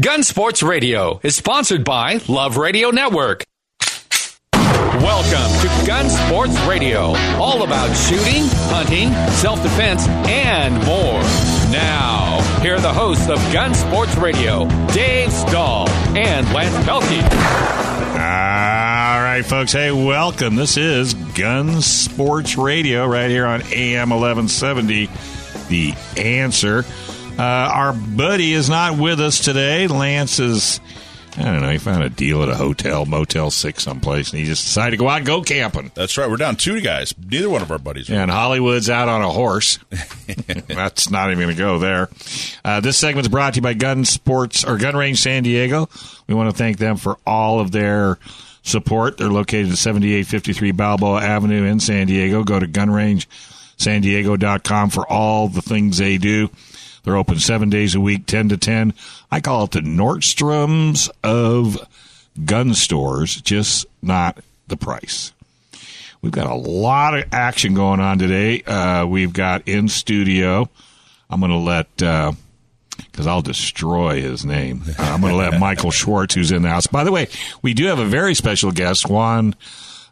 Gun Sports Radio is sponsored by Love Radio Network. Welcome to Gun Sports Radio, all about shooting, hunting, self defense, and more. Now, here are the hosts of Gun Sports Radio, Dave Stahl and Lance Belkey. All right, folks. Hey, welcome. This is Gun Sports Radio right here on AM 1170. The answer. Uh, our buddy is not with us today. Lance is, I don't know, he found a deal at a hotel, Motel 6 someplace, and he just decided to go out and go camping. That's right. We're down two guys. Neither one of our buddies. And Hollywood's out on a horse. That's not even going to go there. Uh, this segment is brought to you by Gun Sports or Gun Range San Diego. We want to thank them for all of their support. They're located at 7853 Balboa Avenue in San Diego. Go to gunrangesandiego.com for all the things they do. They're open seven days a week, 10 to 10. I call it the Nordstrom's of gun stores, just not the price. We've got a lot of action going on today. Uh, we've got in studio. I'm going to let, because I'll destroy his name. Uh, I'm going to let Michael Schwartz, who's in the house. By the way, we do have a very special guest. Juan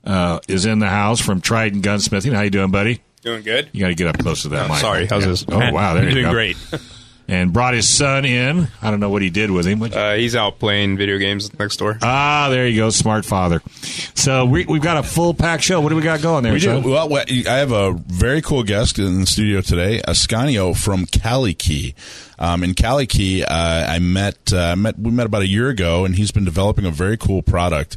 uh, is in the house from Trident Gunsmithing. How you doing, buddy? Doing good. You got to get up close to that mic. sorry. How's Yeah. this? Oh, wow. There You're you doing go. great. And brought his son in. I don't know what he did with him. What'd you- Uh, he's out playing video games next door. ah, there you go. Smart father. So we, we've got a full pack show. What do we got going there, We do. son? Well, we- I have a very cool guest in the studio today, Ascanio from Cali Key. Um, in Cali Key, uh, I met, uh, met, we met about a year ago, and he's been developing a very cool product.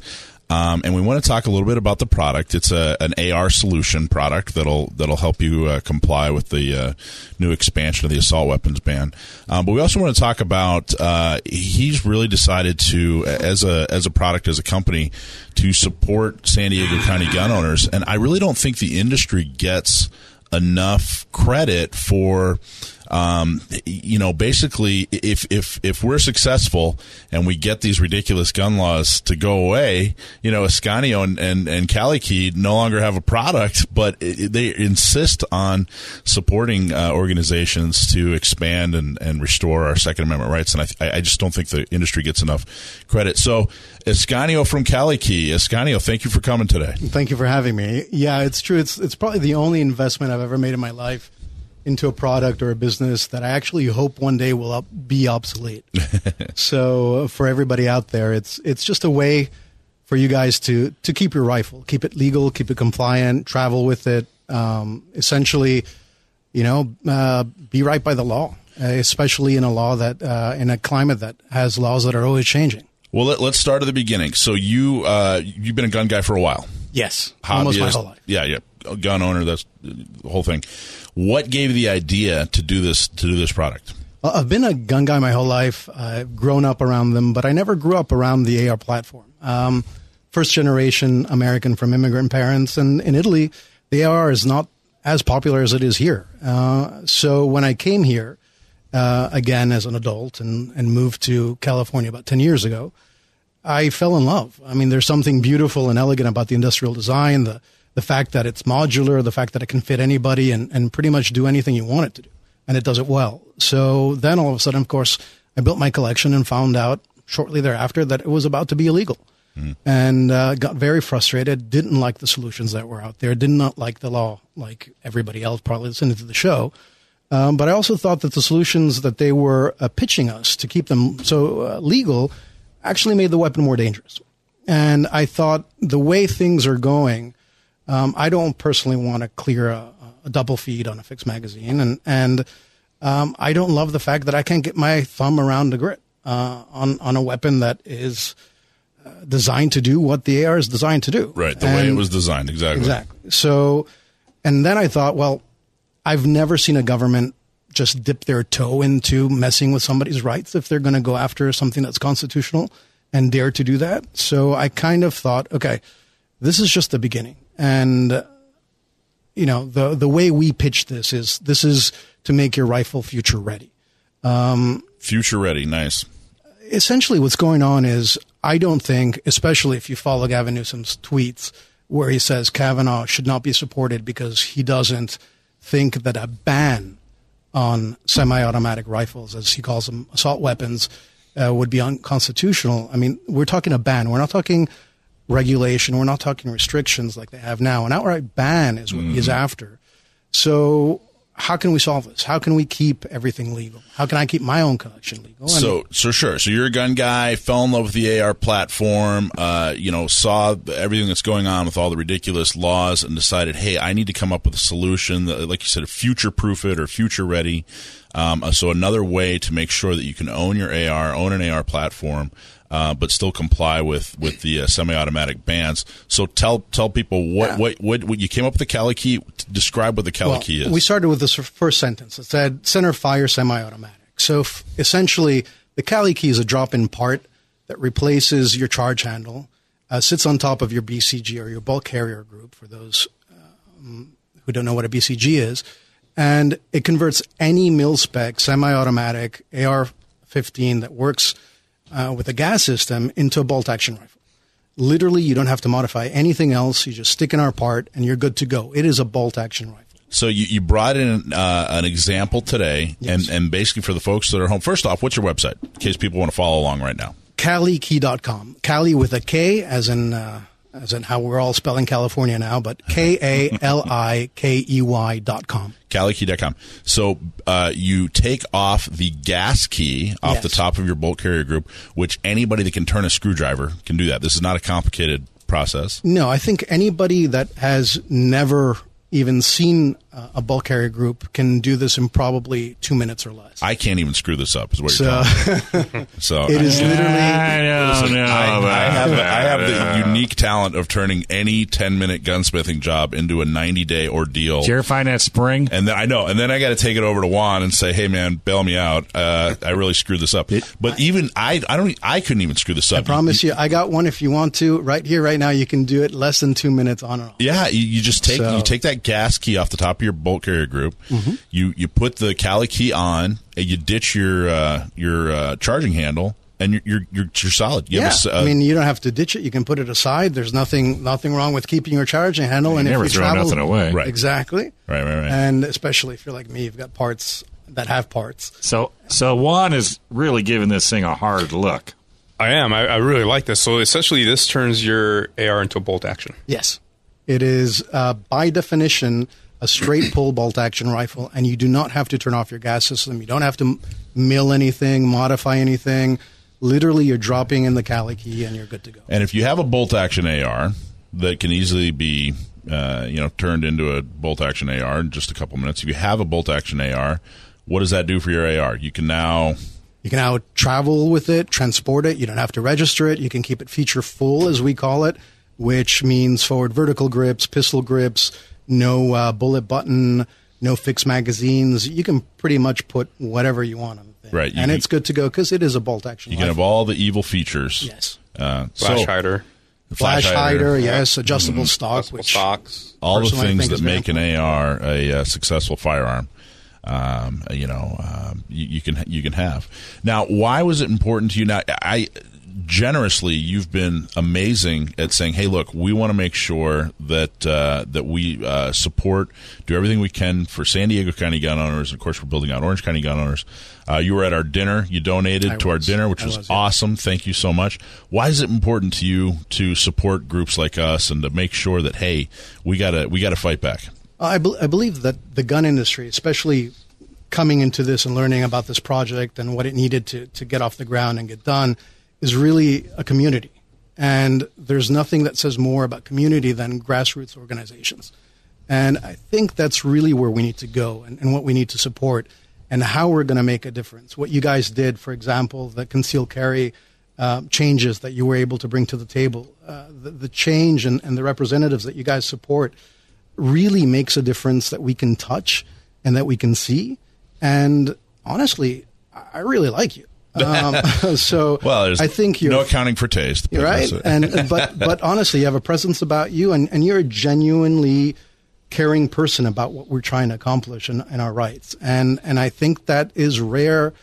Um, and we want to talk a little bit about the product. It's a an AR solution product that'll that'll help you uh, comply with the uh, new expansion of the assault weapons ban. Um, but we also want to talk about uh, he's really decided to as a as a product as a company to support San Diego County gun owners, and I really don't think the industry gets enough credit for um, you know, basically, if if if we're successful and we get these ridiculous gun laws to go away, you know, Ascanio and and, and Calikey no longer have a product, but it, they insist on supporting uh, organizations to expand and, and restore our Second Amendment rights, and I, I just don't think the industry gets enough credit. So, Ascanio from Calikey, Ascanio, thank you for coming today. Thank you for having me. Yeah, it's true. It's it's probably the only investment I've ever made in my life into a product or a business that I actually hope one day will up, be obsolete. so for everybody out there, it's it's just a way for you guys to to keep your rifle, keep it legal, keep it compliant, travel with it. Um, essentially, you know, uh, be right by the law, uh, especially in a law that uh, in a climate that has laws that are always changing. Well, let, let's start at the beginning. So you uh, you've been a gun guy for a while. Yes, almost my whole life. Yeah, yeah, gun owner. That's the whole thing. What gave you the idea to do this to do this product? Well, I've been a gun guy my whole life. I've grown up around them, but I never grew up around the AR platform. Um, first generation American from immigrant parents, and in Italy, the AR is not as popular as it is here. Uh, so when I came here, uh, again as an adult and, and moved to California about 10 years ago, I fell in love. I mean, there's something beautiful and elegant about the industrial design, the, the fact that it's modular, the fact that it can fit anybody and, and pretty much do anything you want it to do. And it does it well. So then all of a sudden, of course, I built my collection and found out shortly thereafter that it was about to be illegal. And uh, got very frustrated, didn't like the solutions that were out there, did not like the law like everybody else probably listening to the show. Um, but I also thought that the solutions that they were uh, pitching us to keep them so uh, legal actually made the weapon more dangerous. And I thought the way things are going, um, I don't personally want to clear a, a double feed on a fixed magazine, and and um, I don't love the fact that I can't get my thumb around the grit uh, on on a weapon that is uh, designed to do what the AR is designed to do. Right, the way it was designed, exactly. Exactly. So, and then I thought, well, I've never seen a government just dip their toe into messing with somebody's rights if they're going to go after something that's constitutional and dare to do that. So I kind of thought, okay, this is just the beginning. And, you know, the, the way we pitch this is this is to make your rifle future ready. Future ready, nice. essentially what's going on is I don't think, especially if you follow Gavin Newsom's tweets where he says Kavanaugh should not be supported because he doesn't think that a ban on semi-automatic rifles, as he calls them, assault weapons, uh, would be unconstitutional. I mean, we're talking a ban. We're not talking regulation. We're not talking restrictions like they have now. An outright ban is what he's after. So how can we solve this? How can we keep everything legal? How can I keep my own collection legal? And So, so sure. So you're a gun guy, fell in love with the AR platform, uh, you know, saw everything that's going on with all the ridiculous laws and decided, hey, I need to come up with a solution that, like you said, future proof it or future ready. Um, uh, so another way to make sure that you can own your AR, own an AR platform, uh, but still comply with with the uh, semi-automatic bans. So tell tell people what, Yeah. what what what you came up with the Cali key. Describe what the Cali Well, key is. We started with this first sentence. It said center fire semi-automatic. So f- essentially, the Cali key is a drop-in part that replaces your charge handle, uh, sits on top of your BCG or your bolt carrier group. For those um, who don't know what a BCG is, and it converts any mil spec semi-automatic AR-15 that works uh, with a gas system into a bolt-action rifle. Literally, you don't have to modify anything else. You just stick in our part, and you're good to go. It is a bolt-action rifle. So you, you brought in uh, an example today, Yes. and, and basically for the folks that are home. First off, what's your website in case people want to follow along right now? CaliKey.com. Cali with a K, as in uh, as in how we're all spelling California now, but K A L I K E Y dot com. CaliKey.com. So uh, you take off the gas key off Yes. the top of your bolt carrier group, which anybody that can turn a screwdriver can do that. This is not a complicated process. No, I think anybody that has never even seen uh, a bolt carrier group can do this in probably two minutes or less. I can't even screw this up. Is what you're So telling me. So it is literally. I don't know. I, I have that. I have the unique talent of turning any ten minute gunsmithing job into a ninety day ordeal. Did you ever find that spring? And then I know, and then I got to take it over to Juan and say, "Hey, man, bail me out. Uh, I really screwed this up." but even I, I don't, I couldn't even screw this up. I promise you, I got one. If you want to, right here, right now, you can do it less than two minutes on and off. Yeah, you, you just take So- you take that gas key off the top of your bolt carrier group. Mm-hmm. You you put the Cali key on, and you ditch your uh, your uh, charging handle, and you're you're you're, you're solid. You Yeah, have a s- uh, I mean, you don't have to ditch it. You can put it aside. There's nothing nothing wrong with keeping your charging handle. and never if you throw travel, nothing away. Right. Exactly. Right, right, right. And especially if you're like me, you've got parts that have parts. So, so Juan is really giving this thing a hard look. I am. I, I really like this. So essentially, this turns your AR into a bolt action. Yes, it is uh, by definition a straight pull bolt action rifle, and you do not have to turn off your gas system. You don't have to mill anything, modify anything. Literally, you're dropping in the Cali key, and you're good to go. and if you have a bolt action AR that can easily be uh, you know turned into a bolt action AR in just a couple minutes, if you have a bolt action AR, what does that do for your AR? You can now You can now travel with it, transport it. You don't have to register it. You can keep it feature full, as we call it, which means forward vertical grips, pistol grips, no uh, bullet button, no fixed magazines. You can pretty much put whatever you want on the thing. Right, you and can- it's good to go because it is a bolt action. you can have all the evil features. Yes. Uh, Flash so, hider, Flash, hider, yes, Mm-hmm. adjustable stock, adjustable which stocks. all the things think that is very make an AR a, uh successful firearm. Um, you know, um, you, you can you can have. Now, why was it important to you? Now, I generously, you've been amazing at saying, "Hey, look, we want to make sure that uh, that we uh, support, do everything we can for San Diego County gun owners. And Of course, we're building out Orange County gun owners. Uh, you were at our dinner. You donated I to our dinner, which was, was, yeah. awesome. Thank you so much. Why is it important to you to support groups like us and to make sure that hey, we gotta we gotta fight back? I, bel I believe that the gun industry, especially coming into this and learning about this project and what it needed to, to get off the ground and get done, is really a community. And there's nothing that says more about community than grassroots organizations. And I think that's really where we need to go and, and what we need to support and how we're going to make a difference. What you guys did, for example, the concealed carry uh, changes that you were able to bring to the table, uh, the, the change and, and the representatives that you guys support really makes a difference that we can touch and that we can see. And honestly, I really like you. Um, so Well, I think you're no accounting for taste. right. And but but honestly, you have a presence about you, and, and you're a genuinely caring person about what we're trying to accomplish and, and our rights. And and I think that is rare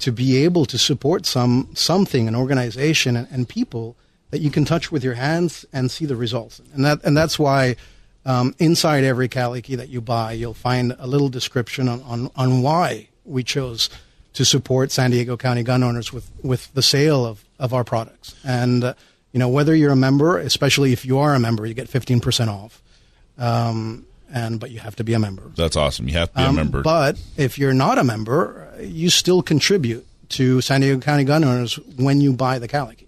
to be able to support some something, an organization, and, and people that you can touch with your hands and see the results. And that and that's why. Um, inside every Cali key that you buy, you'll find a little description on, on, on why we chose to support San Diego County gun owners with, with the sale of, of our products. And, uh, you know, whether you're a member, especially if you are a member, you get 15% off. Um, and, but you have to be a member. That's awesome. You have to be Um, a member. But if you're not a member, you still contribute to San Diego County gun owners when you buy the Cali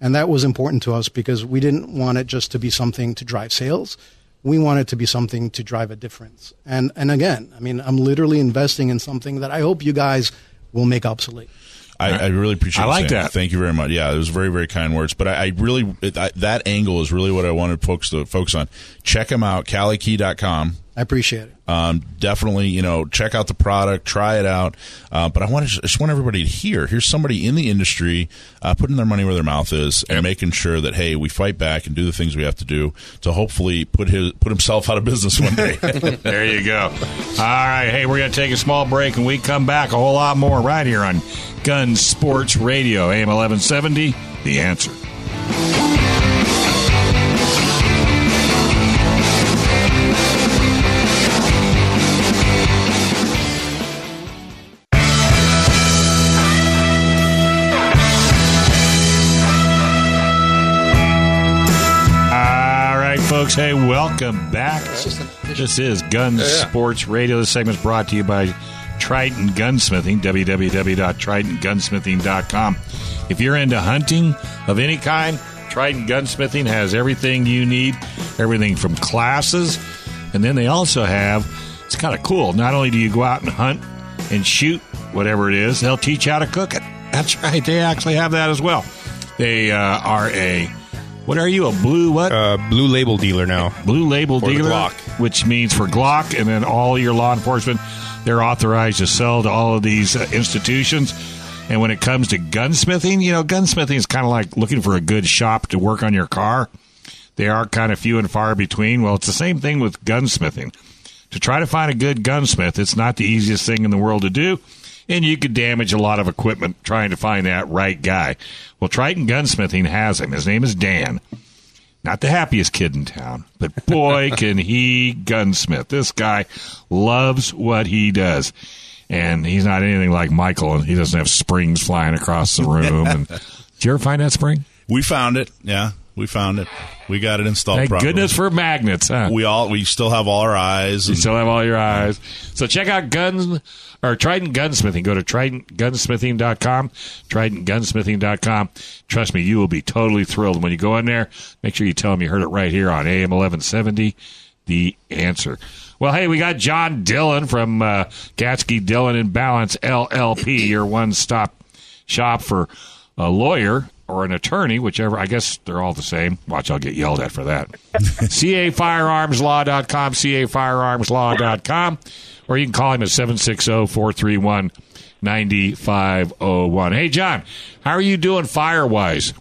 And that was important to us because we didn't want it just to be something to drive sales. We want it to be something to drive a difference. And, and again, I mean, I'm literally investing in something that I hope you guys will make obsolete. I, I really appreciate. I like saying that. Thank you very much. Yeah, it was very very kind words. But I, I really I, that angle is really what I wanted folks to focus on. Check them out, CaliKey.com. I appreciate it. Um, definitely, you know, check out the product, try it out. Uh, but I want to just want everybody to hear. Here's somebody in the industry uh, putting their money where their mouth is and making sure that hey, we fight back and do the things we have to do to hopefully put his put himself out of business one day. There you go. All right. Hey, we're going to take a small break and we come back a whole lot more right here on Gun Sports Radio, AM 1170. The answer. Folks. Hey, welcome back. This is Gun Sports Radio. This segment is brought to you by Triton Gunsmithing, www.tritongunsmithing.com. If you're into hunting of any kind, Triton Gunsmithing has everything you need, everything from classes, and then they also have, it's kind of cool, not only do you go out and hunt and shoot whatever it is, they'll teach you how to cook it. That's right, they actually have that as well. They uh, are a, what are you, a blue what? Uh, blue label dealer now. blue label For dealer, Glock. which means for Glock, and then all your law enforcement, they're authorized to sell to all of these uh, institutions. And when it comes to gunsmithing, you know, gunsmithing is kind of like looking for a good shop to work on your car. They are kind of few and far between. Well, it's the same thing with gunsmithing. To try to find a good gunsmith, it's not the easiest thing in the world to do. And you could damage a lot of equipment trying to find that right guy. Well, Triton Gunsmithing has him. His name is Dan not the happiest kid in town, but boy, can he gunsmith. This guy loves what he does. And he's not anything like Michael, and he doesn't have springs flying across the room. And did you ever find that spring? we found it. Yeah, we found it. We got it installed. Thank properly. goodness for magnets, huh? we all we still have all our eyes. You and- still have all your eyes. So check out Guns or Trident Gunsmithing. Go to TridentGunsmithing.com. TridentGunsmithing.com. Trust me, you will be totally thrilled when you go in there. Make sure you tell them you heard it right here on AM 1170. The answer. Well, hey, we got John Dillon from uh, Gatzke Dillon and Ballance LLP, your one stop shop for a lawyer or an attorney, whichever. I guess they're all the same. Watch, I'll get yelled at for that. CAFirearmslaw.com, CAFirearmslaw.com, or you can call him at 760 431 9501. Hey, John, how are you doing fire wise?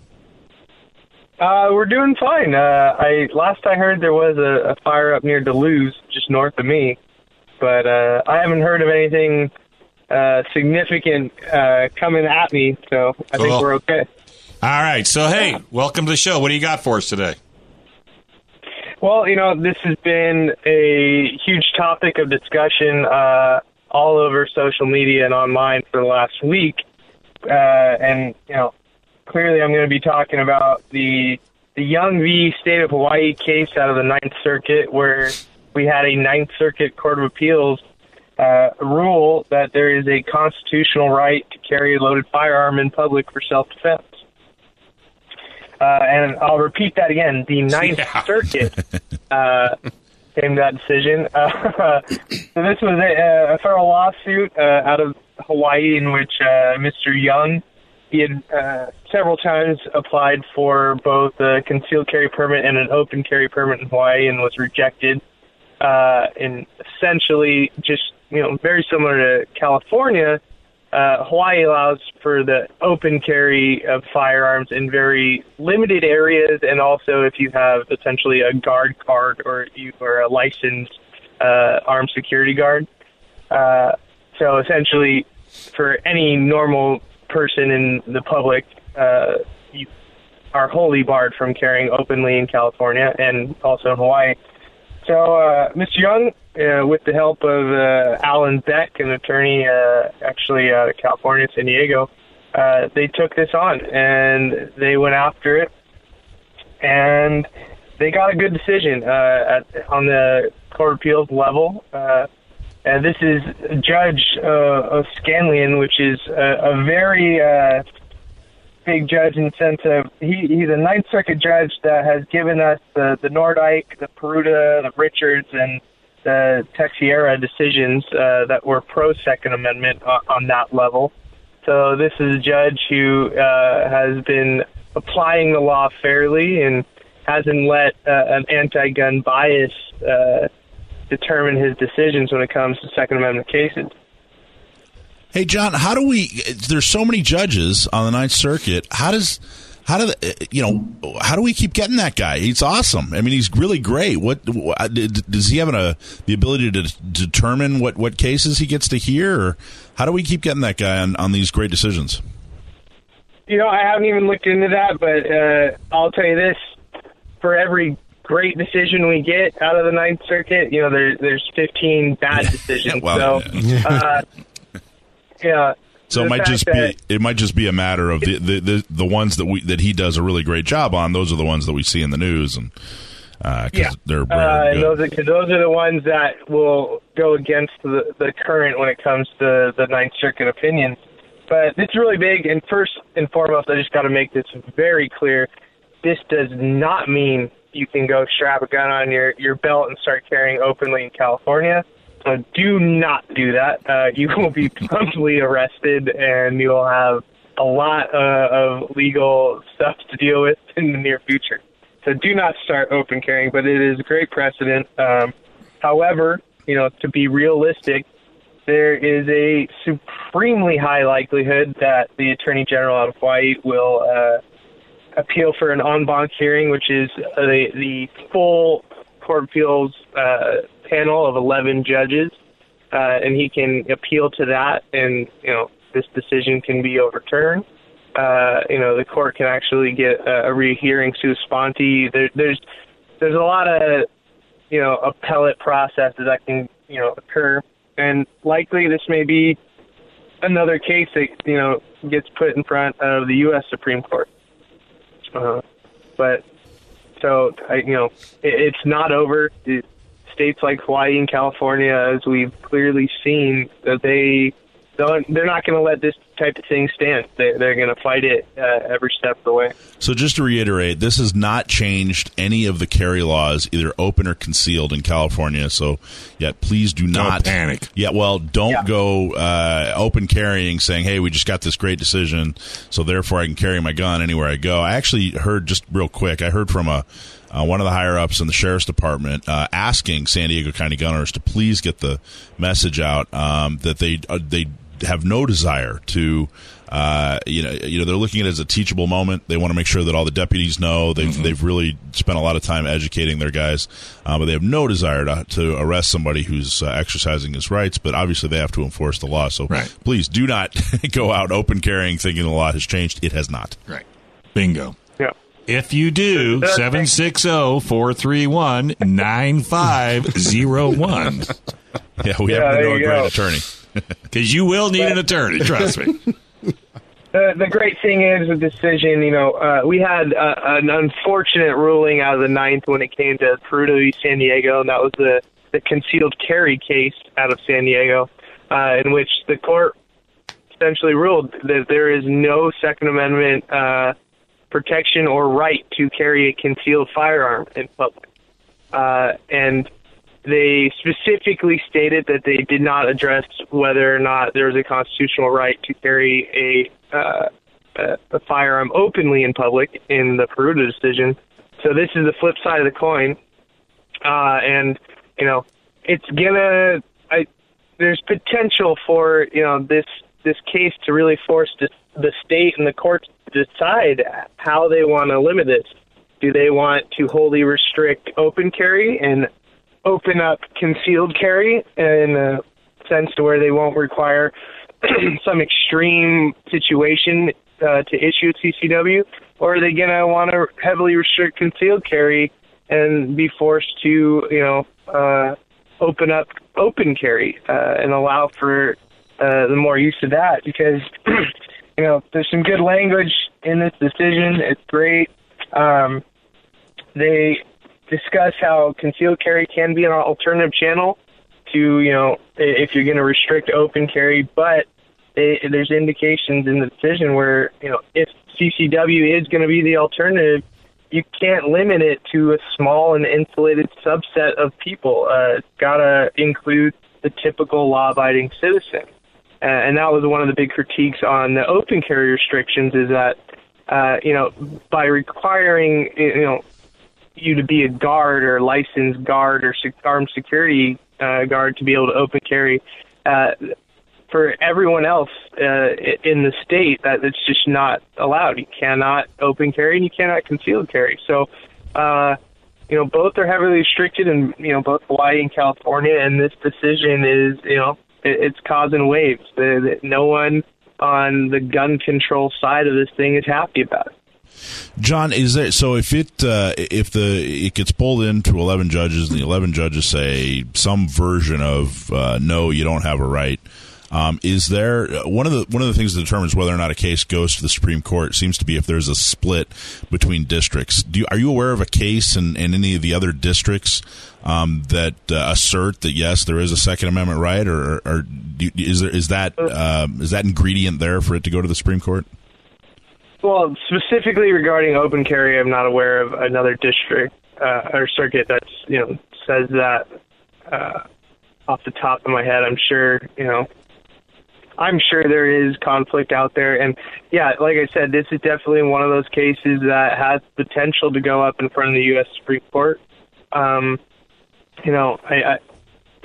Uh, we're doing fine. Uh, I last I heard there was a, a fire up near De Luz, just north of me, but uh, I haven't heard of anything uh, significant uh, coming at me. So I think Cool. we're okay. All right. So, hey, welcome to the show. What do you got for us today? Well, you know, this has been a huge topic of discussion uh, all over social media and online for the last week. Uh, and, you know, clearly I'm going to be talking about the the Young v. State of Hawaii case out of the Ninth Circuit, where we had a Ninth Circuit Court of Appeals uh, rule that there is a constitutional right to carry a loaded firearm in public for self-defense. Uh, and I'll repeat that again. The Ninth Yeah. Circuit uh, came to that decision. Uh, so this was a, a federal lawsuit uh, out of Hawaii in which uh, Mr. Young he had uh, several times applied for both a concealed carry permit and an open carry permit in Hawaii and was rejected. Uh, and essentially, just you know, very similar to California, uh, Hawaii allows for the open carry of firearms in very limited areas, and also if you have essentially a guard card or you are a licensed uh, armed security guard. Uh, so essentially, for any normal person in the public, uh, you are wholly barred from carrying openly in California and also in Hawaii. So, uh, Mr. Young, uh, with the help of uh, Alan Beck, an attorney uh, actually out of California, San Diego, uh, they took this on and they went after it, and they got a good decision uh, at, on the Court of Appeals level. Uh, and this is Judge uh, which is a, a very uh, big judge in the sense of he, he's a Ninth Circuit judge that has given us the, the Nordyke, the Peruta, the Richards, and the Teixeira decisions uh, that were pro Second Amendment on, on that level. So this is a judge who uh, has been applying the law fairly and hasn't let uh, an anti-gun bias uh, determine his decisions when it comes to Second Amendment cases. Hey, John, how do we? There's so many judges on the Ninth Circuit. How does how do the, you know? How do we keep getting that guy? He's awesome. I mean, he's really great. What does he have an, a the ability to determine what what cases he gets to hear? Or how do we keep getting that guy on on these great decisions? You know, I haven't even looked into that, but uh, I'll tell you this: for every great decision we get out of the Ninth Circuit, you know, there, there's 15 bad decisions. well, so, yeah. uh, yeah. So it might just be it might just be a matter of the, the, the the ones that we that he does a really great job on. Those are the ones that we see in the news, and uh, yeah, they're uh, those are those are the ones that will go against the the current when it comes to the Ninth Circuit opinions. But it's really big. And first and foremost, I just got to make this very clear: this does not mean you can go strap a gun on your your belt and start carrying openly in California. So do not do that. Uh, you will be promptly arrested, and you'll have a lot uh, of legal stuff to deal with in the near future. So do not start open carrying, but it is a great precedent. Um, however, you know, to be realistic, there is a supremely high likelihood that the Attorney General out of Hawaii will uh, appeal for an en banc hearing, which is the, the full Court of Appeals uh, panel of 11 judges, uh, and he can appeal to that, and you know this decision can be overturned. Uh, you know the court can actually get a, a rehearing sua sponte. There, there's there's a lot of you know appellate processes that can you know occur, and likely this may be another case that you know gets put in front of the U.S. Supreme Court. Uh, but so I, you know, it, it's not over. It, states like Hawaii and California, as we've clearly seen, that they don't, they're not going to let this type of thing stand. They, they're going to fight it uh, every step of the way. So, just to reiterate, this has not changed any of the carry laws, either open or concealed, in California. So, yeah, please do not don't panic. Yeah, well, don't yeah. go uh, open carrying, saying, "Hey, we just got this great decision, so therefore I can carry my gun anywhere I go." I actually heard just real quick. I heard from a uh, one of the higher ups in the sheriff's department, uh, asking San Diego County gunners to please get the message out um, that they uh, they have no desire to. Uh, you know, you know, they're looking at it as a teachable moment. They want to make sure that all the deputies know. They've mm-hmm. they've really spent a lot of time educating their guys, uh, but they have no desire to, to arrest somebody who's uh, exercising his rights. But obviously, they have to enforce the law. So right. please do not go out open carrying thinking the law has changed. It has not. Right. Bingo. If you do, 760 431 9501. Yeah, we yeah, happen to know a great go. attorney. Because you will need an attorney, trust me. The, the great thing is the decision, you know, uh, we had uh, an unfortunate ruling out of the ninth when it came to Peruta v. San Diego, and that was the, the concealed carry case out of San Diego, uh, in which the court essentially ruled that there is no Second Amendment uh, protection or right to carry a concealed firearm in public. Uh, and they specifically stated that they did not address whether or not there was a constitutional right to carry a, uh, a, a firearm openly in public in the Peruta decision. So this is the flip side of the coin, uh, and you know it's gonna. I, there's potential for you know this this case to really force the, state and the courts to decide how they want to limit this. Do they want to wholly restrict open carry and open up concealed carry in a sense to where they won't require some extreme situation uh, to issue a CCW, or are they going to want to heavily restrict concealed carry and be forced to, you know, uh, open up open carry uh, and allow for uh, the more use of that because you know there's some good language in this decision. It's great. Um, they discuss how concealed carry can be an alternative channel to you know if you're going to restrict open carry, but they, there's indications in the decision where you know if CCW is going to be the alternative, you can't limit it to a small and insulated subset of people. Uh, it's got to include the typical law-abiding citizen. Uh, and that was one of the big critiques on the open carry restrictions is that, uh, you know, by requiring, you know, you to be a guard or licensed guard or armed security uh, guard to be able to open carry, uh, for everyone else uh, in the state that it's just not allowed. You cannot open carry and you cannot concealed carry. So, uh, you know, both are heavily restricted in you know both Hawaii and California, and this decision is you know it's causing waves. No one on the gun control side of this thing is happy about it. John, is there so if it uh, if the it gets pulled into eleven judges and the eleven judges say some version of uh, no, you don't have a right um, is there one of the one of the things that determines whether or not a case goes to the Supreme Court seems to be if there's a split between districts. Do you, are you aware of a case in, in any of the other districts um, that uh, assert that yes, there is a Second Amendment right, or, or do, is there is that uh, is that ingredient there for it to go to the Supreme Court? Well, specifically regarding open carry, I'm not aware of another district uh, or circuit that's you know says that. Uh, off the top of my head, I'm sure you know I'm sure there is conflict out there. And yeah, like I said, this is definitely one of those cases that has potential to go up in front of the U.S. Supreme Court. Um, you know, I, I,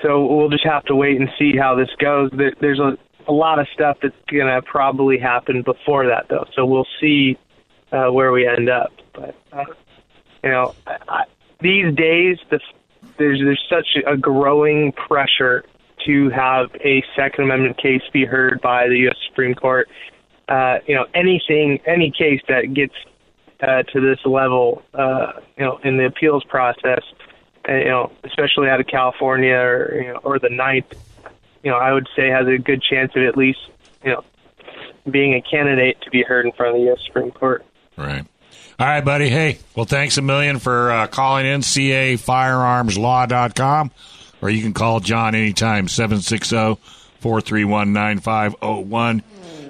so we'll just have to wait and see how this goes. There's a, a lot of stuff that's going to probably happen before that, though. So we'll see uh, where we end up. But uh, you know, I, I, these days, the, there's there's such a growing pressure to have a Second Amendment case be heard by the U.S. Supreme Court. Uh, you know, anything, any case that gets uh, to this level, uh, you know, in the appeals process, uh, you know, especially out of California or you know, or the Ninth, you know, I would say has a good chance of at least, you know, being a candidate to be heard in front of the U.S. Supreme Court. Right. All right, buddy. Hey, well, thanks a million for uh, calling in. CAFirearmslaw.com or you can call John anytime, 760 431 9501.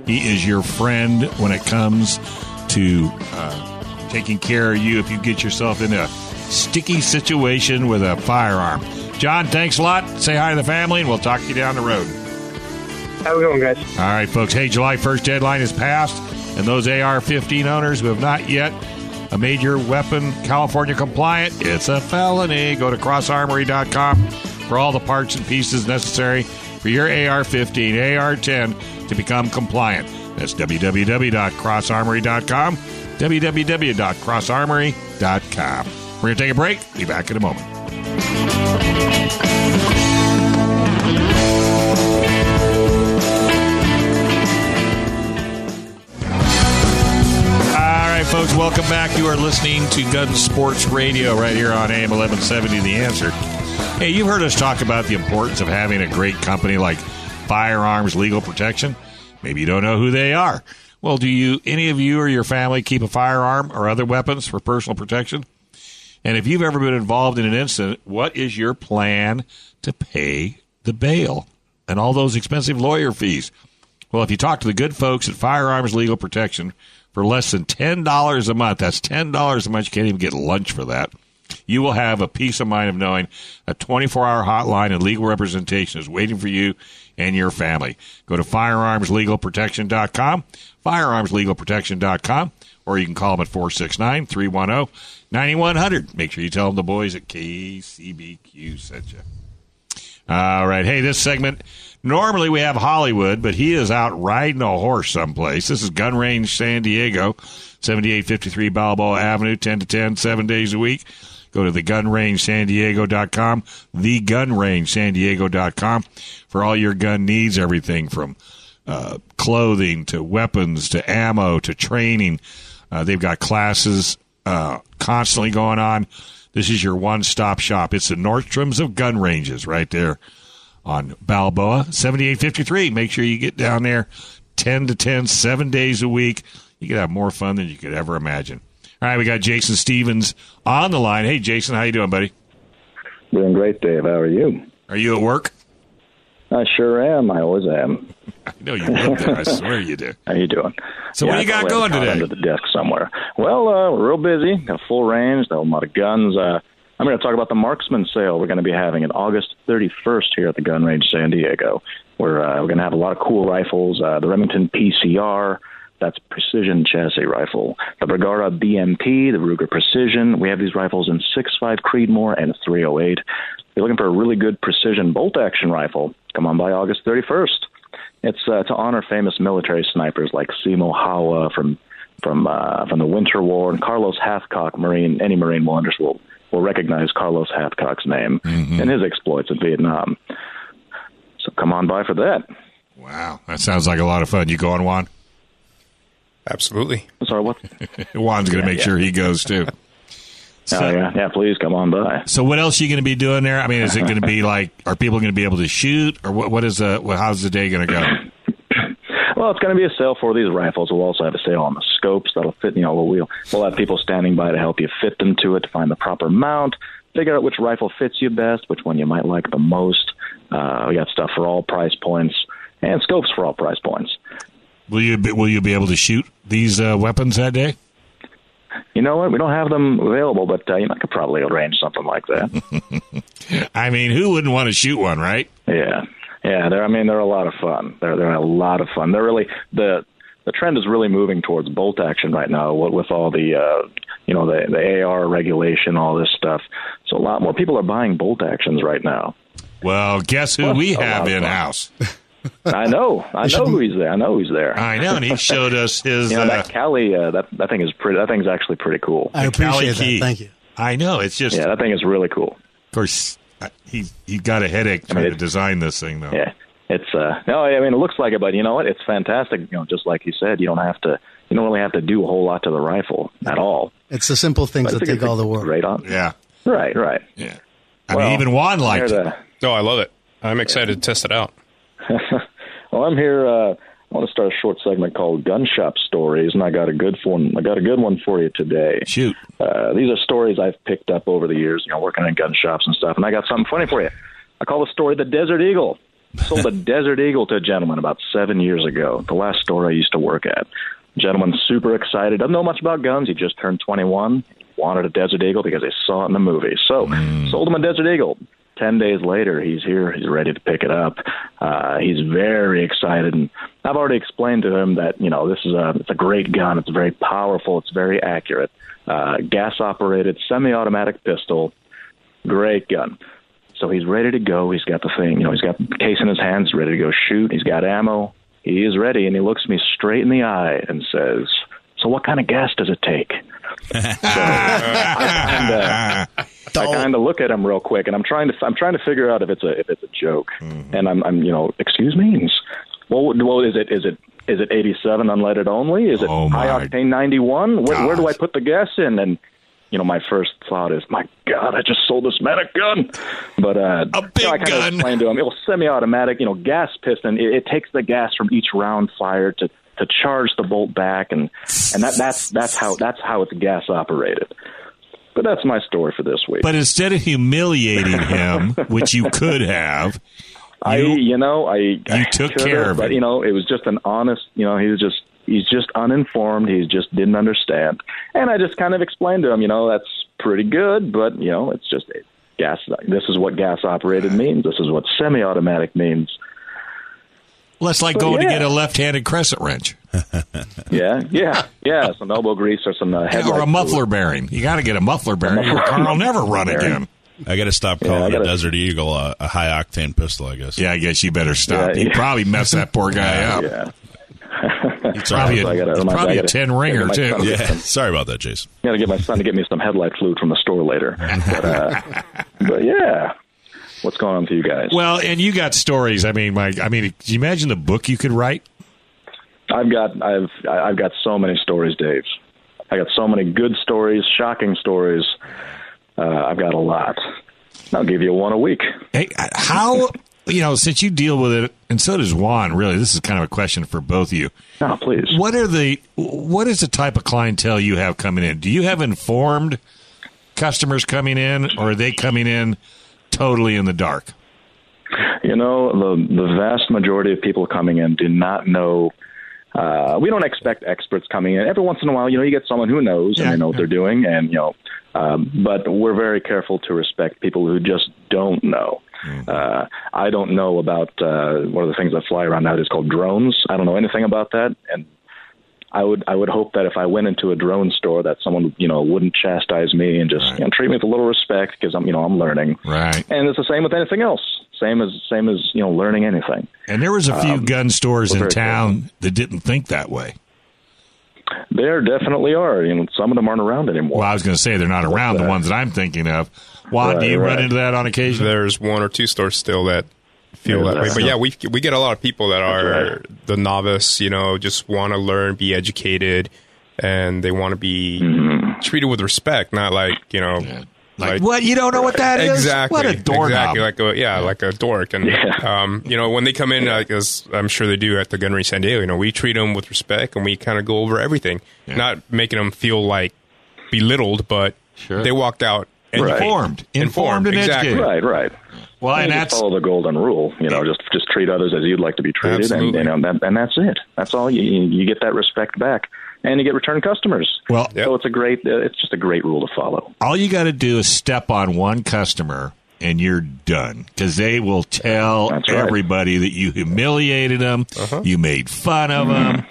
He is your friend when it comes to uh, taking care of you if you get yourself in a sticky situation with a firearm. John, thanks a lot. Say hi to the family, and we'll talk to you down the road. How we going, guys? All right, folks. Hey, July 1st deadline is passed, and those AR 15 owners who have not yet a major weapon California compliant, it's a felony. Go to crossarmory.com for all the parts and pieces necessary for your AR 15, AR 10 to become compliant. That's www.crossarmory.com, www.crossarmory.com. We're going to take a break. Be back in a moment. All right, folks, welcome back. You are listening to Gun Sports Radio right here on AM 1170 The Answer. Hey, you've heard us talk about the importance of having a great company like Firearms Legal Protection. Maybe you don't know who they are. Well, do you, any of you or your family keep a firearm or other weapons for personal protection? And if you've ever been involved in an incident, what is your plan to pay the bail and all those expensive lawyer fees? Well, if you talk to the good folks at Firearms Legal Protection for less than $10 a month, that's $10 a month. You can't even get lunch for that you will have a peace of mind of knowing a 24 hour hotline and legal representation is waiting for you and your family. Go to firearmslegalprotection.com, firearmslegalprotection.com, or you can call them at 469 310 9100. Make sure you tell them the boys at KCBQ sent you. All right. Hey, this segment, normally we have Hollywood, but he is out riding a horse someplace. This is Gun Range San Diego, 7853 Balboa Avenue, 10 to 10, seven days a week. Go to thegunrangesandiego.com, thegunrangesandiego.com for all your gun needs, everything from uh, clothing to weapons to ammo to training. Uh, they've got classes uh, constantly going on. This is your one stop shop. It's the Nordstrom's of gun ranges right there on Balboa, 7853. Make sure you get down there 10 to 10, seven days a week. You could have more fun than you could ever imagine. All right, we got Jason Stevens on the line. Hey, Jason, how you doing, buddy? Doing great, Dave. How are you? Are you at work? I sure am. I always am. I know you live there. I swear you do. How you doing? So what do you got going today? Under the desk somewhere. Well, uh, we're real busy. Got a full range. Got a lot of guns. Uh, I'm going to talk about the marksman sale we're going to be having on August 31st here at the Gun Range San Diego. We're uh, we're going to have a lot of cool rifles. Uh, the Remington PCR. That's precision chassis rifle. The Bergara BMP, the Ruger Precision. We have these rifles in 6.5 Creedmoor and 308. If you're looking for a really good precision bolt action rifle, come on by August 31st. It's uh, to honor famous military snipers like Simo Häyhä from from uh, from the Winter War and Carlos Hathcock. Marine any Marine will will will recognize Carlos Hathcock's name and his exploits in Vietnam. So come on by for that. Wow, that sounds like a lot of fun. You going, Juan? Absolutely. Sorry, what? Juan's going to make yeah. sure he goes too. So, oh yeah, yeah. Please come on by. so what else are you going to be doing there? I mean, is it going to be like, are people going to be able to shoot, or what? What is the? How's the day going to go? Well, it's going to be a sale for these rifles. We'll also have a sale on the scopes that'll fit. You know, we'll we'll have people standing by to help you fit them to it, to find the proper mount, figure out which rifle fits you best, which one you might like the most. Uh, we got stuff for all price points and scopes for all price points. Will you be, will you be able to shoot these uh, weapons that day? You know what? We don't have them available, but uh, you know, I could probably arrange something like that. I mean, who wouldn't want to shoot one, right? yeah, yeah. They're, I mean, they're a lot of fun. They're they're a lot of fun. They're really the the trend is really moving towards bolt action right now. With, with all the uh, you know the the AR regulation, all this stuff. So a lot more people are buying bolt actions right now. Well, guess who we have in house? I know, I know who he's there. I know he's there. I know, and he showed us his. You know uh, that Cali, uh, that that thing is pretty. That thing's actually pretty cool. I Cali appreciate key. that. Thank you. I know. It's just, Yeah, that thing is really cool. of course, uh, he he got a headache trying mean, to design this thing, though. Yeah, it's uh no, I mean it looks like it, but you know what? It's fantastic. You know, just like you said, you don't have to. You don't really have to do a whole lot to the rifle at all. It's the simple things I that take all the work. Right on. Yeah, Right, right. yeah. I Well, mean, even Juan liked Here it. to- No, I love it. I'm excited to test it out. well, I'm here. Uh, I want to start a short segment called Gun Shop Stories, and I got a good one. I got a good one for you today. Shoot. Uh, these are stories I've picked up over the years, you know, working in gun shops and stuff. And I got something funny for you. I call the story the Desert Eagle. Sold a Desert Eagle to a gentleman about seven years ago. The last store I used to work at. Gentleman super excited. Doesn't know much about guns. He just turned 21. Wanted a Desert Eagle because he saw it in the movie. So sold him a Desert Eagle. Ten days later, he's here. He's ready to pick it up. Uh, he's very excited, and I've already explained to him that you know this is a it's a great gun. It's very powerful. It's very accurate. Uh, gas operated, semi automatic pistol. Great gun. So he's ready to go. He's got the thing, you know, he's got the case in his hands, ready to go shoot. He's got ammo. He is ready, and he looks me straight in the eye and says, "So what kind of gas does it take?" so I kind of, I kind of look at him real quick, and I'm trying to, I'm trying to figure out if it's a, if it's a joke, and I'm, I'm, you know, excuse me, well, well, is it, is it, is it 87 unleaded only? Is it Oh, high octane 91? Where, where do I put the gas in? And you know, my first thought is, my God, I just sold this medic gun. But uh, A big you know, I kind gun. of explained to him, it was semi-automatic, you know, gas piston. It, it takes the gas from each round fired to to charge the bolt back, and and that that's that's how that's how it's gas operated. But that's my story for this week. But instead of humiliating him, which you could have, I, you- you know, I you took care of but it. you know, it was just an honest. You know, he was just he's just uninformed. He just didn't understand, and I just kind of explained to him, you know, that's pretty good, but you know, it's just gas. This is what gas operated means. This is what semi-automatic means. Well, it's like But going to get a left-handed crescent wrench Yeah, yeah, yeah. Some elbow grease or some uh, or a muffler fluid. bearing. You got to get a muffler bearing. Your car will never run again. I got to stop calling I the gotta- Desert Eagle a, a high octane pistol. I guess. Yeah, I guess you better stop. Yeah, You yeah. probably mess that poor guy up. Yeah, It's probably So gotta- it's I probably a gotta- ten ringer gotta too. my Yeah. Sorry about that, Jason. got to get my son to get me some headlight fluid from the store later. But, uh, but yeah, what's going on with you guys? Well, and you got stories. I mean, my, I mean, can you imagine the book you could write? I've got I've I've got so many stories, Dave. I got so many good stories, shocking stories. Uh, I've got a lot. I'll give you one a week. Hey, how you know since you deal with it, and so does Juan. Really, this is kind of a question for both of you. No, please. What are the what is the type of clientele you have coming in? Do you have informed customers coming in, or are they coming in totally in the dark? You know, the the vast majority of people coming in do not know. Uh, we don't expect experts coming in. Every once in a while, you know, you get someone who knows Yeah, and they know what yeah. they're doing, and you know, um, but we're very careful to respect people who just don't know. Mm-hmm. Uh, I don't know about uh, one of the things that fly around nowadays called drones. I don't know anything about that, and I would I would hope that if I went into a drone store, that someone you know wouldn't chastise me and just Right. you know, treat me with a little respect because I'm you know I'm learning. Right. And it's the same with anything else. Same as same as you know learning anything. And there was a few um, gun stores in very town that didn't think that way. There definitely are. You know, some of them aren't around anymore. Well, I was going to say they're not around the that? ones that I'm thinking of. Juan, do Right, you run into that on occasion? There's one or two stores still that feel Yeah, that way. But yeah, we we get a lot of people that are right. the novice, you know, just want to learn, be educated, and they want to be Mm-hmm. treated with respect, not like you know, Like, what? You don't know what that is? exactly, What a doorknob. exactly like a yeah, like a dork. And Yeah. um, you know, when they come in, like as I'm sure they do at the Gun Range San Diego, you know, we treat them with respect and we kind of go over everything, Yeah. not making them feel like belittled, but Sure. they walked out Right. Informed. Informed, Informed, and exactly. educated. Right, right. Well, and You just that's follow the golden rule. You know, just just treat others as you'd like to be treated, Absolutely. and you know, that, and that's it. That's all. You you get that respect back, and you get return customers. Well- so it's a great. Uh, it's just a great rule to follow. all you got to do is step on one customer and you're done because they will tell That's right. everybody that you humiliated them, you made fun of them,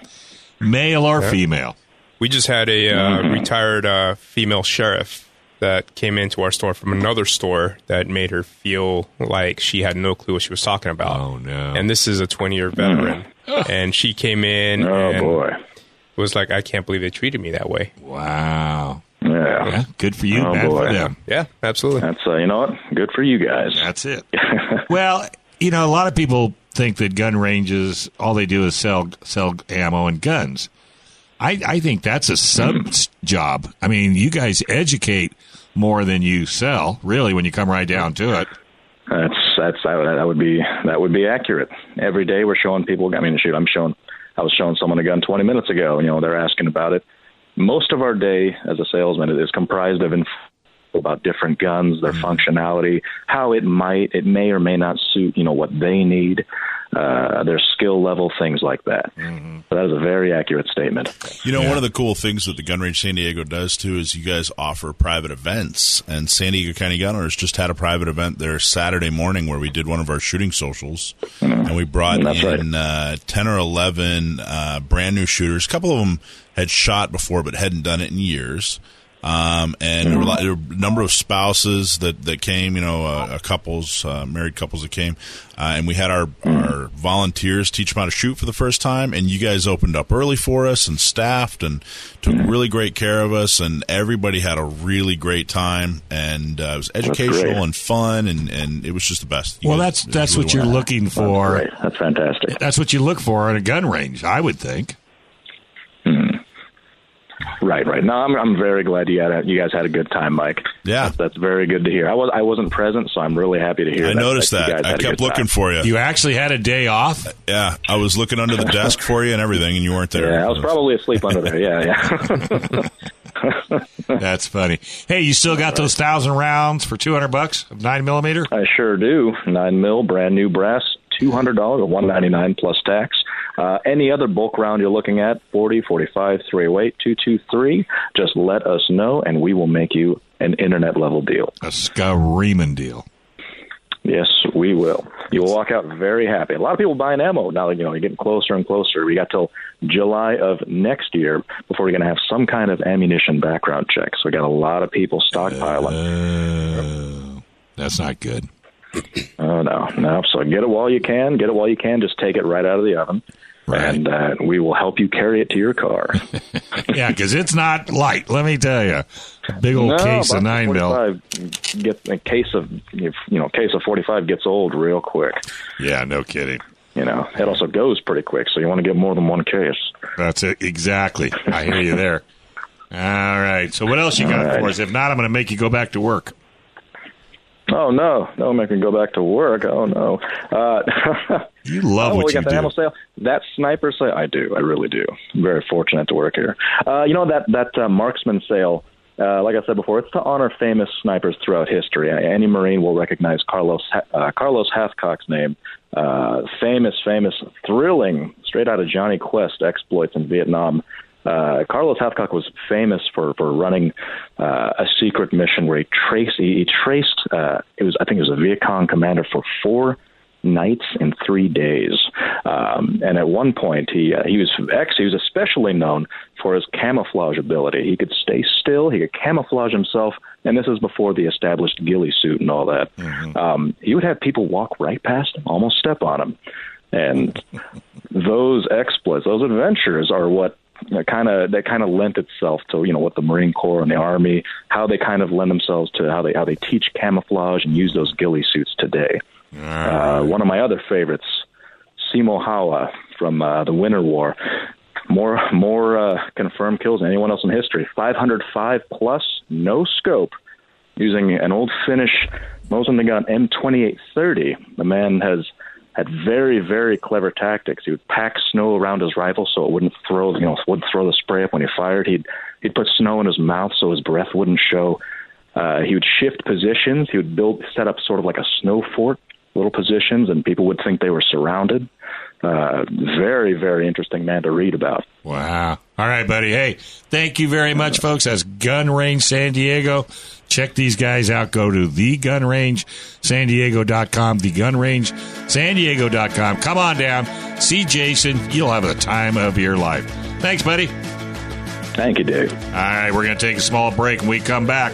male or female. We just had a uh, retired uh, female sheriff that came into our store from another store that made her feel like she had no clue what she was talking about. Oh, no. And this is a 20 year veteran. and she came in Oh and boy. was like, I can't believe they treated me that way. Wow. Yeah. Yeah, good for you, Oh, bad boy. for them. Yeah, absolutely. That's uh, you know what? Good for you guys. That's it. well, you know, a lot of people think that gun ranges all they do is sell sell ammo and guns. I, I think that's a sub hmm. job. I mean, you guys educate more than you sell, really, when you come right down to it. That's that's that would, be that would be accurate. Every day we're showing people. I mean, shoot, I'm showing. I was showing someone a gun 20 minutes ago. You know, they're asking about it. Most of our day as a salesman is comprised of info about different guns, their hmm. functionality, how it might, it may or may not suit. You know what they need, uh, their skill level, things like that. So that is a very accurate statement. You know, one of the cool things that the Gun Range San Diego does too is you guys offer private events, and San Diego County Gun Owners just had a private event there Saturday morning where we did one of our shooting socials, and we brought That's in uh, ten or eleven uh, brand new shooters. A couple of them had shot before but hadn't done it in years. Um, and there were, a lot, there were a number of spouses that, that came, you know, uh, couples, uh, married couples that came, uh, and we had our, our volunteers teach them how to shoot for the first time. And you guys opened up early for us and staffed and took really great care of us. And everybody had a really great time. And uh, it was educational and fun, and, and it was just the best. You Well, guys that's that's really what you're looking for. Great, that's fantastic. That's what you look for at a gun range, I would think. Right, right. No, I'm I'm very glad you had a, you guys had a good time, Mike. Yeah. that's, that's very good to hear. I was I wasn't present, so I'm really happy to hear. That. I that, noticed you that. I kept looking time. for you. You actually had a day off. Yeah, I was looking under the desk for you and everything, and you weren't there. Yeah, I was probably asleep under there. Yeah, yeah. That's funny. Hey, you still got those thousand rounds for two hundred bucks of nine millimeter? I sure do. Nine mil, brand new brass, two hundred dollars or one ninety nine plus tax. Uh, any other bulk round you're looking at, 40, 45, 308, 223, just let us know and we will make you an internet level deal. A screaming deal. Yes, we will. You will walk out very happy. A lot of people buying ammo now. You know, you're getting closer and closer. We got till July of next year before we're going to have some kind of ammunition background check. So we got a lot of people stockpiling. Uh, that's not good. Oh no, no. So get it while you can. Get it while you can. Just take it right out of the oven, Right. and uh, we will help you carry it to your car. Yeah, because it's not light. Let me tell you, big old no, case of nine mil. Get a case of you know, case of forty five gets old real quick. Yeah, no kidding. You know, it also goes pretty quick. So you want to get more than one case. That's it exactly. I hear you there. All right. So what else you got right. for us? If not, I'm going to make you go back to work. Oh no, no one can go back to work. Oh no. Uh, You love oh, what we you got the do. ammo sale. That sniper sale, I do. I really do. I'm very fortunate to work here. Uh, you know that that uh, marksman sale. Uh, like I said before, it's to honor famous snipers throughout history. Any Marine will recognize Carlos uh, Carlos Hathcock's name. Uh, famous, famous, thrilling, straight out of Jonny Quest exploits in Vietnam. Uh, Carlos Hathcock was famous for for running uh, a secret mission where he traced he, he traced uh, it was I think it was a Viet Cong commander for four nights and three days. Um, and at one point, he uh, he was ex. He was especially known for his camouflage ability. He could stay still. He could camouflage himself. And this is before the established ghillie suit and all that. Um, he would have people walk right past him, almost step on him. And those exploits, those adventures, are what kind of that kind of lent itself to you know what the Marine Corps and the Army, how they kind of lend themselves to how they how they teach camouflage and use those ghillie suits today. Uh, one of my other favorites, Simo Häyhä from uh, the Winter War. More more uh, confirmed kills than anyone else in history. 505 plus, no scope, using an old Finnish Mosin-Nagant M2830. The man has had very very clever tactics. He would pack snow around his rifle so it wouldn't throw you know wouldn't throw the spray up when he fired. He'd he'd put snow in his mouth so his breath wouldn't show. Uh, he would shift positions. He would build set up sort of like a snow fort, little positions, and people would think they were surrounded. Uh, very very interesting man to read about. Wow. All right, buddy. Hey, thank you very much, folks. That's Gun Range San Diego. Check these guys out. Go to thegunrangesandiego.com, thegunrangesandiego.com. Come on down. See Jason. You'll have the time of your life. Thanks, buddy. Thank you, Dave. All right, we're going to take a small break. When we come back,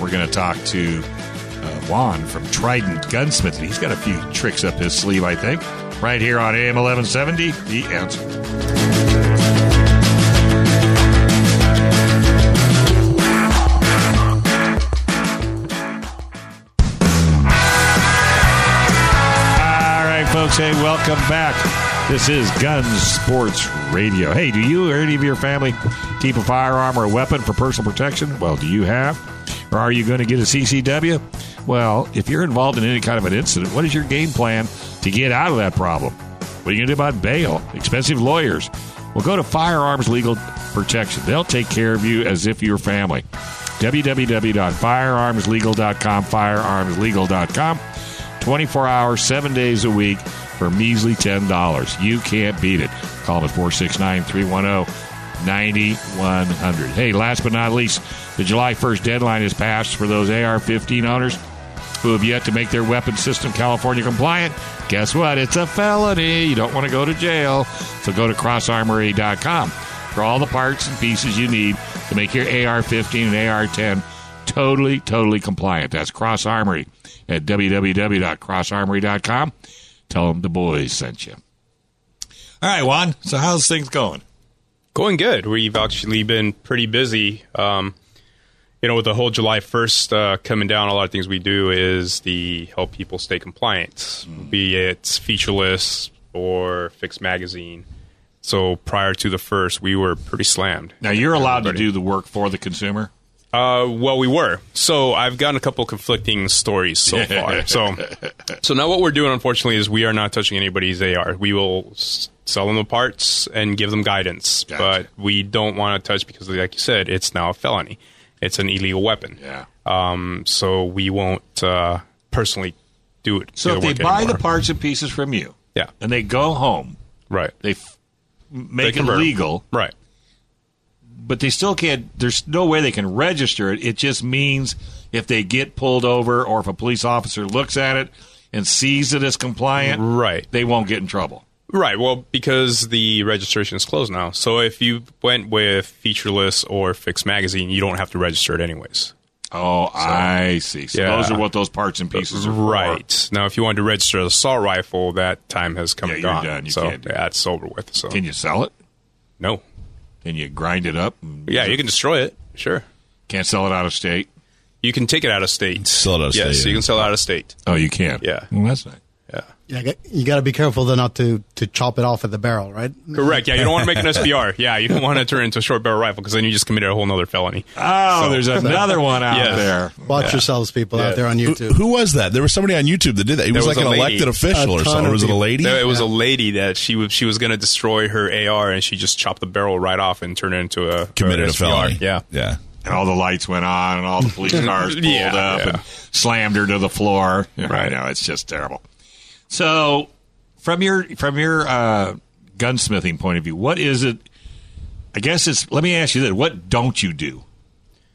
we're going to talk to uh, Juan from Trident Gunsmith. He's got a few tricks up his sleeve, I think. Right here on AM 1170, The Answer. All right, folks. Hey, welcome back. This is Guns Sports Radio. Hey, do you or any of your family keep a firearm or a weapon for personal protection? Well, do you have? Or are you going to get a CCW? Well, if you're involved in any kind of an incident, what is your game plan to get out of that problem? What are you going to do about bail? Expensive lawyers? Well, go to Firearms Legal Protection. They'll take care of you as if you're family. www.firearmslegal.com, firearmslegal.com. 24 hours, seven days a week for measly $10. You can't beat it. Call them at 469 310 9100. Hey, last but not least, the July 1st deadline has passed for those AR 15 owners who have yet to make their weapon system California compliant. Guess what? It's a felony. You don't want to go to jail. So go to crossarmory.com for all the parts and pieces you need to make your AR 15 and AR 10 totally, totally compliant. That's Cross Armory at www.crossarmory.com. Tell them the boys sent you. All right, Juan. So how's things going? Going good. We've actually been pretty busy. Um, you know, with the whole July 1st uh, coming down, a lot of things we do is the help people stay compliant, be it featureless or fixed magazine. So prior to the first, we were pretty slammed. Now you're allowed to do the work for the consumer. Uh, well, we were. So I've gotten a couple conflicting stories so far. so, so now what we're doing, unfortunately, is we are not touching anybody's AR. We will sell them the parts and give them guidance, Gotcha. but we don't want to touch because, like you said, it's now a felony. It's an illegal weapon. Yeah. Um, so we won't uh, personally do it. So if they buy anymore. the parts and pieces from you, yeah, and they go home, right, they f- make it legal, right. but they still can't. There's no way they can register it. It just means if they get pulled over or if a police officer looks at it and sees it as compliant, Right. they won't get in trouble. Right. Well, because the registration is closed now. So if you went with featureless or fixed magazine, you don't have to register it anyways. Oh, I see. So Yeah. those are what those parts and pieces are for. Right. Now, if you wanted to register an assault rifle, that time has come Yeah, and you're gone. done. You so can't do it. yeah, it's over with. So Can you sell it? no. Can you grind it up? and- Yeah, you can destroy it. Sure. Can't sell it out of state. You can take it out of state. Sell it out of state. yes, state, you can sell it out of state. Oh, you can. Yeah. Well, that's nice. Yeah, you got to be careful though not to to chop it off at the barrel, right? Correct. Yeah, you don't want to make an SBR. Yeah, you don't want to turn it into a short barrel rifle because then you just committed a whole other felony. Oh, there's another one out Yes. there. Watch yourselves, people Yeah. out there on YouTube. who was that? There was somebody on YouTube that did that. He was, was like an lady. elected official or something. of Was it a lady? No, it was a lady that she was she was going to destroy her AR and she just chopped the barrel right off and turned it into a Committed a felony. Yeah. Yeah. And all the lights went on, and all the police cars pulled Yeah, up yeah. and slammed her to the floor. I Right. now, it's just terrible. So, from your from your uh, gunsmithing point of view, what is it? I guess it's. Let me ask you this: What don't you do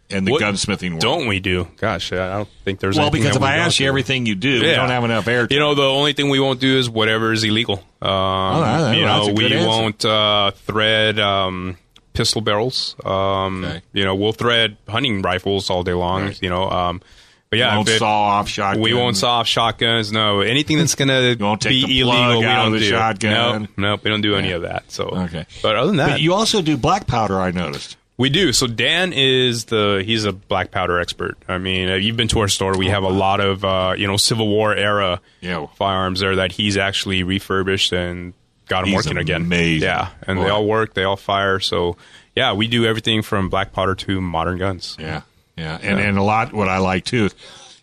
in the What gunsmithing world? Don't we do? Gosh, I don't think there's. well, because if I ask you everything you do, we don't have enough air. You know, the only thing we won't do is whatever is illegal. Um, that- you know, we answer. won't uh, thread um, pistol barrels. Um, Okay. You know, we'll thread hunting rifles all day long. Right. You know, um, but yeah, won't it- saw off shotgun. we won't saw off shotguns. No, anything that's gonna won't take be the plug illegal, we out of don't the do. shotgun. Nope, nope, we don't do any of that. So Okay. but other than that, But you also do black powder. I noticed. we do. So Dan is the he's a black powder expert. I mean, uh, you've been to our store. We have a lot of uh, you know Civil War era Yeah. firearms there that he's actually refurbished and got them He's working again. amazing. Yeah, and Boy. they all work. They all fire. So yeah, we do everything from black powder to modern guns. Yeah, yeah, and and a lot. What I like too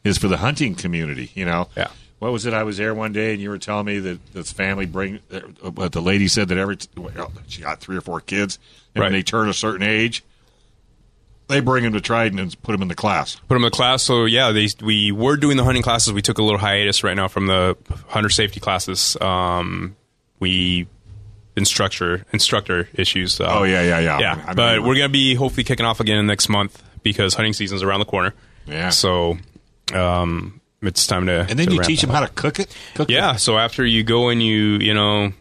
is for the hunting community. You know, Yeah. What was it? I was there one day, and you were telling me that this family bring. uh, But the lady said that every well, she got three or four kids, and when they turn a certain age, they bring them to Trident and put them in the class. Put them in the class. So yeah, they we were doing the hunting classes. We took a little hiatus right now from the hunter safety classes. Um, we instructor instructor issues. Uh, Oh, yeah, yeah, yeah. yeah. I mean, but we're gonna be hopefully kicking off again next month because hunting season's around the corner. Yeah. So um, it's time to And then to you teach up. them how to cook it. Cook Yeah. it. So after you go and you you know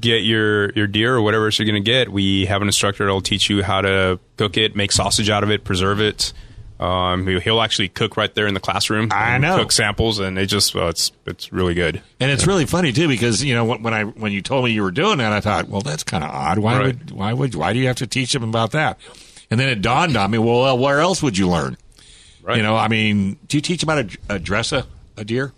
get your your deer or whatever else you're going to get, we have an instructor that'll teach you how to cook it, make sausage out of it, preserve it. Um, he- he'll actually cook right there in the classroom. I know. Cook samples, and it just well, it's it's really good. And it's really funny too because you know when when I when you told me you were doing that, I thought, well, that's kind of odd. Why Right. would why would why do you have to teach them about that? And then it dawned on me, well, where else would you learn? Right. You know, I mean, do you teach them how to uh, dress a, a deer?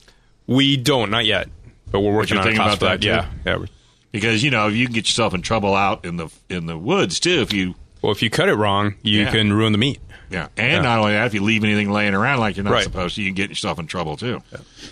We don't not yet, but we're working you're on a thinking class about that, Yeah, too? yeah. we're- Because you know if you can get yourself in trouble out in the in the woods too if you Well, if you cut it wrong, you Yeah. can ruin the meat. yeah, and Yeah. not only that, if you leave anything laying around like you're not Right. supposed to, you can get yourself in trouble too.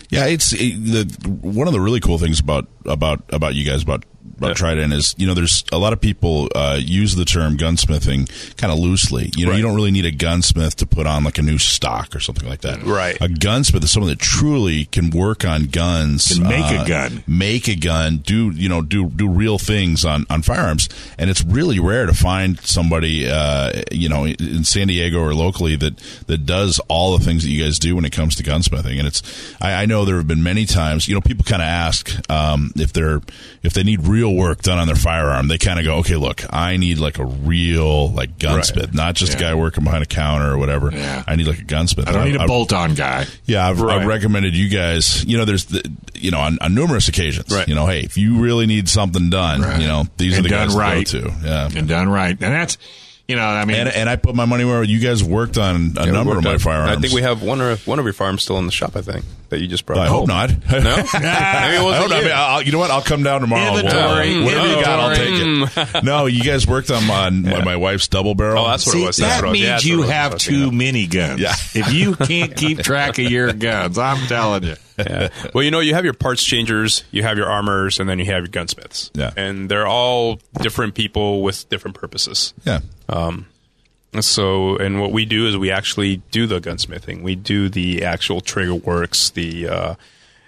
Yeah, it's it, the one of the really cool things about about about you guys about about Yeah. Trident is you know there's a lot of people uh, use the term gunsmithing kind of loosely. You know, Right. you don't really need a gunsmith to put on like a new stock or something like that. Right. A gunsmith is someone that truly can work on guns, uh, Can make a gun. make a gun, do you know do do real things on on firearms, and it's really rare to find somebody uh, you know in San Diego or locally that that does all the things that you guys do when it comes to gunsmithing. And it's I, I know there have been many times you know people kind of ask um, if they're if they need real work done on their firearm, they kind of go, okay, look, I need like a real like gunsmith, not just a guy working behind a counter or whatever. Yeah. I need like a gunsmith. I don't need a bolt-on guy. yeah, I've, Right. I've recommended you guys. You know, there's the, you know on, on numerous occasions. Right. You know, hey, if you really need something done, Right. you know, these And are the done guys right. to go to. Yeah. and done right, and that's you know, I mean, And, and I put my money where you guys worked on a Yeah, number of my on- firearms. I think we have one or one of your farms still in the shop. I think that you just brought. I hope not. No, maybe it I wasn't hope not. I you. mean, I'll, you know what? I'll come down tomorrow. and we'll- Inventory, whatever you got, I'll take it. no, you guys worked on my, my, my wife's double barrel. Oh, that's what See, it was. That's that what it was. means Yeah, you was. have That's too what many guns. Yeah. if you can't keep track of your guns, I'm telling you. yeah. Well, you know, you have your parts changers, you have your armors, and then you have your gunsmiths. Yeah. And they're all different people with different purposes. yeah. Um, So, and what we do is we actually do the gunsmithing. We do the actual trigger works, the, uh,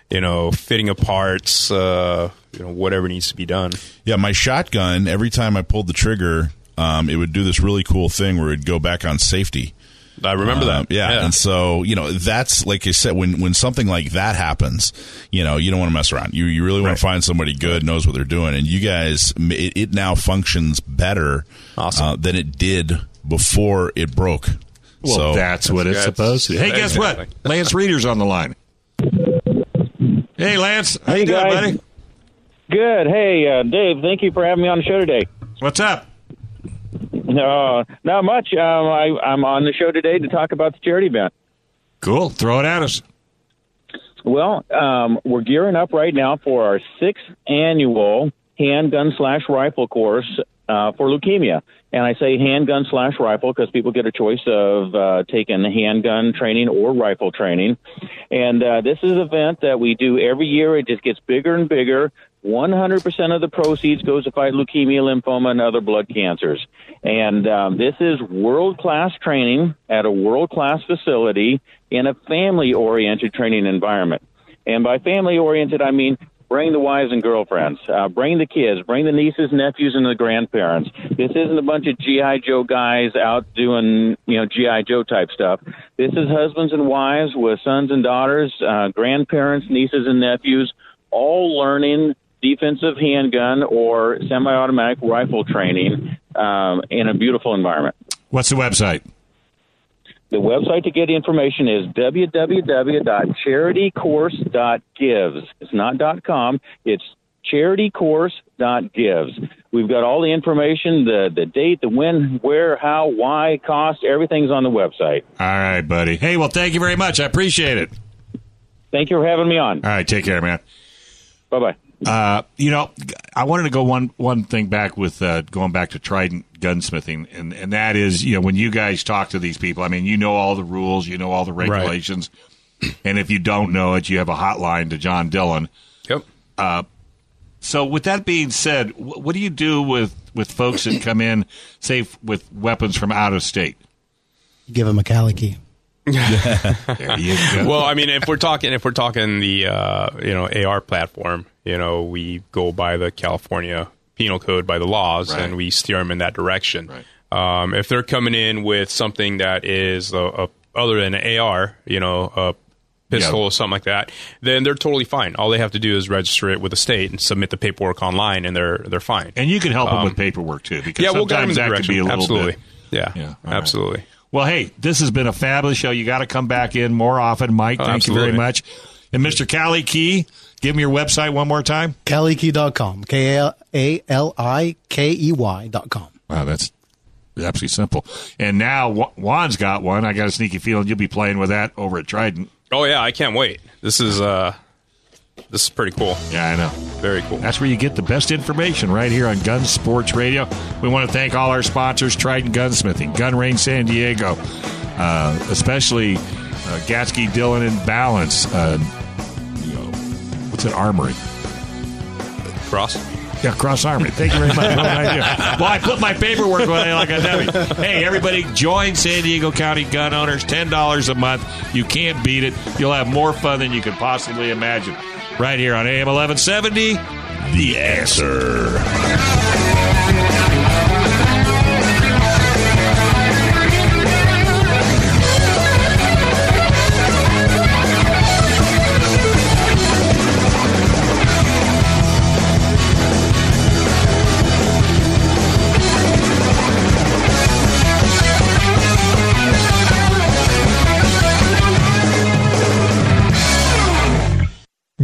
you know, fitting of parts, uh, you know, whatever needs to be done. Yeah, my shotgun, every time I pulled the trigger, um, it would do this really cool thing where it'd go back on safety. I remember Um, that. yeah. And so, you know, that's like I said, when, when something like that happens, you know, you don't want to mess around. You, you really want Right. to find somebody good, knows what they're doing. And you guys, it, it now functions better Awesome. uh, than it did before it broke. Well, so, that's what it's supposed to. Hey, guess what? Exactly. Lance Reader's on the line. Hey, Lance. How you Hey, doing, guys. buddy? Good. Hey, uh, Dave, thank you for having me on the show today. What's up? No, not much. Um, I, I'm on the show today to talk about the charity event. Cool. Throw it at us. Well, um, we're gearing up right now for our sixth annual handgun slash rifle course uh, for leukemia. And I say handgun slash rifle because people get a choice of uh, taking the handgun training or rifle training. And uh, this is an event that we do every year. It just gets bigger and bigger. 100% of the proceeds goes to fight leukemia, lymphoma, and other blood cancers. And um, this is world class training at a world class facility in a family oriented training environment. And by family oriented, I mean bring the wives and girlfriends, uh, bring the kids, bring the nieces, nephews, and the grandparents. This isn't a bunch of GI Joe guys out doing you know GI Joe type stuff. This is husbands and wives with sons and daughters, uh, grandparents, nieces and nephews, all learning defensive handgun or semi-automatic rifle training um, in a beautiful environment. What's the website? The website to get information is www.charitycourse.gives. It's not .com. It's charitycourse.gives. We've got all the information, the the date, the when, where, how, why, cost, everything's on the website. All right, buddy. Hey, well, thank you very much. I appreciate it. Thank you for having me on. All right, take care, man. Bye bye. Uh, you know, I wanted to go one one thing back with uh, going back to Trident gunsmithing, and and that is, you know, when you guys talk to these people, I mean, you know all the rules, you know all the regulations, and if you don't know it, you have a hotline to John Dillon. Yep. Uh, so, with that being said, wh- what do you do with with folks that come in, say, f- with weapons from out of state? Give them a Kali Key. There well, I mean, if we're talking if we're talking the uh, you know AR platform, you know, we go by the California Penal Code by the laws, Right. and we steer them in that direction. Right. Um, if they're coming in with something that is a, a, other than an AR, you know, a pistol Yeah. or something like that, then they're totally fine. All they have to do is register it with the state and submit the paperwork online, and they're they're fine. and you can help them with paperwork too, because Um, yeah, we'll sometimes that direction. can be a little Absolutely. bit. Yeah, Yeah, all right. absolutely. Well, hey, this has been a fabulous show. You got to come back in more often, Mike. Oh, Thank you very much. And Mr. Kali Key, give me your website one more time. KaliKey.com. K-A-L-I-K-E-Y.com. Wow, that's absolutely simple. And now Juan's got one. I got a sneaky feeling you'll be playing with that over at Trident. Oh yeah, I can't wait. This is uh, this is pretty cool. Yeah, I know. Very cool. That's where you get the best information right here on Gun Sports Radio. We want to thank all our sponsors Trident Gunsmithing, Gun Range San Diego, uh, especially uh, Gatzke Dillon and Ballance. Uh, you know, what's an armory? Cross. Yeah, Cross Armory. Thank you very much. What an idea. Well, I put my paperwork away like a dummy. Hey, everybody, join San Diego County gun owners. $10 a month. You can't beat it. You'll have more fun than you could possibly imagine. Right here on AM 1170, The Answer.